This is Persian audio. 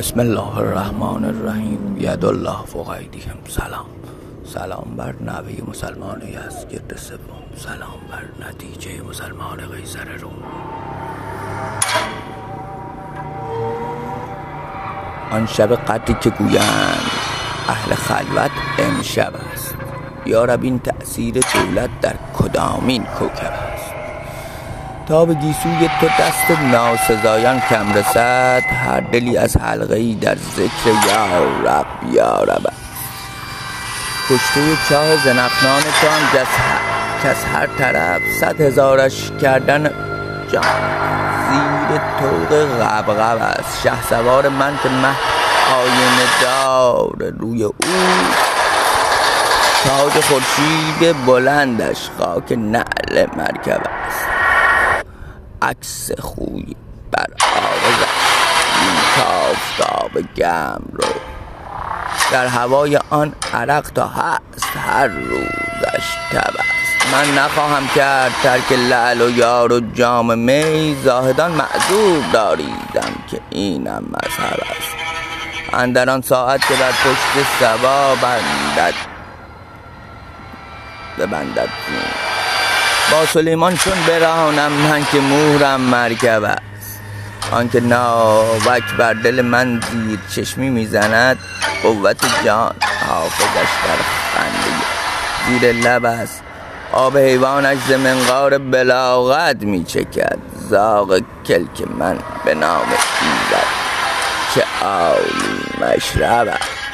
بسم الله الرحمن الرحیم. ید الله فوق ایدیهم سلام. سلام بر نوی مسلمان گرد سوم. سلام بر نتیجه مسلمان قیصر روم. آن شب قدری که گویند اهل خلوت امشب است. یارب این تأثیر دولت در کدامین کوکب است تا به گیسوی تو دست ناسزایان کم رسد. هر دلی از حلقه ای در ذکر یا رب یا رب. کشته چاه زنخنان تو کس هر طرف صد هزارش کردن جان. زیر طوق غبغب است. شه سوار من که مه آینه دار روی او. تاج خورشید بلندش خاک نعل مرکب است. عکس خوی بر آغاز کافتاب گم رو. در هوای آن عرق تا هست هر روزش تب است من نخواهم کرد ترک لعل و یار و جام می. زاهدان معذور داریدم که اینم مذهب است. اندر آن ساعت که بر پشت سبا بندد ببندد با سلیمان چون برانم من که مهرم مرکب است. آنکه ناوک بر دل من زیر چشمی می‌زند قوت جان حافظش در خنده زیر لب است. آب حیوانش ز منقار بلاغت میچکد. زاغ کلک من به نام ایزد که عالی مشرب است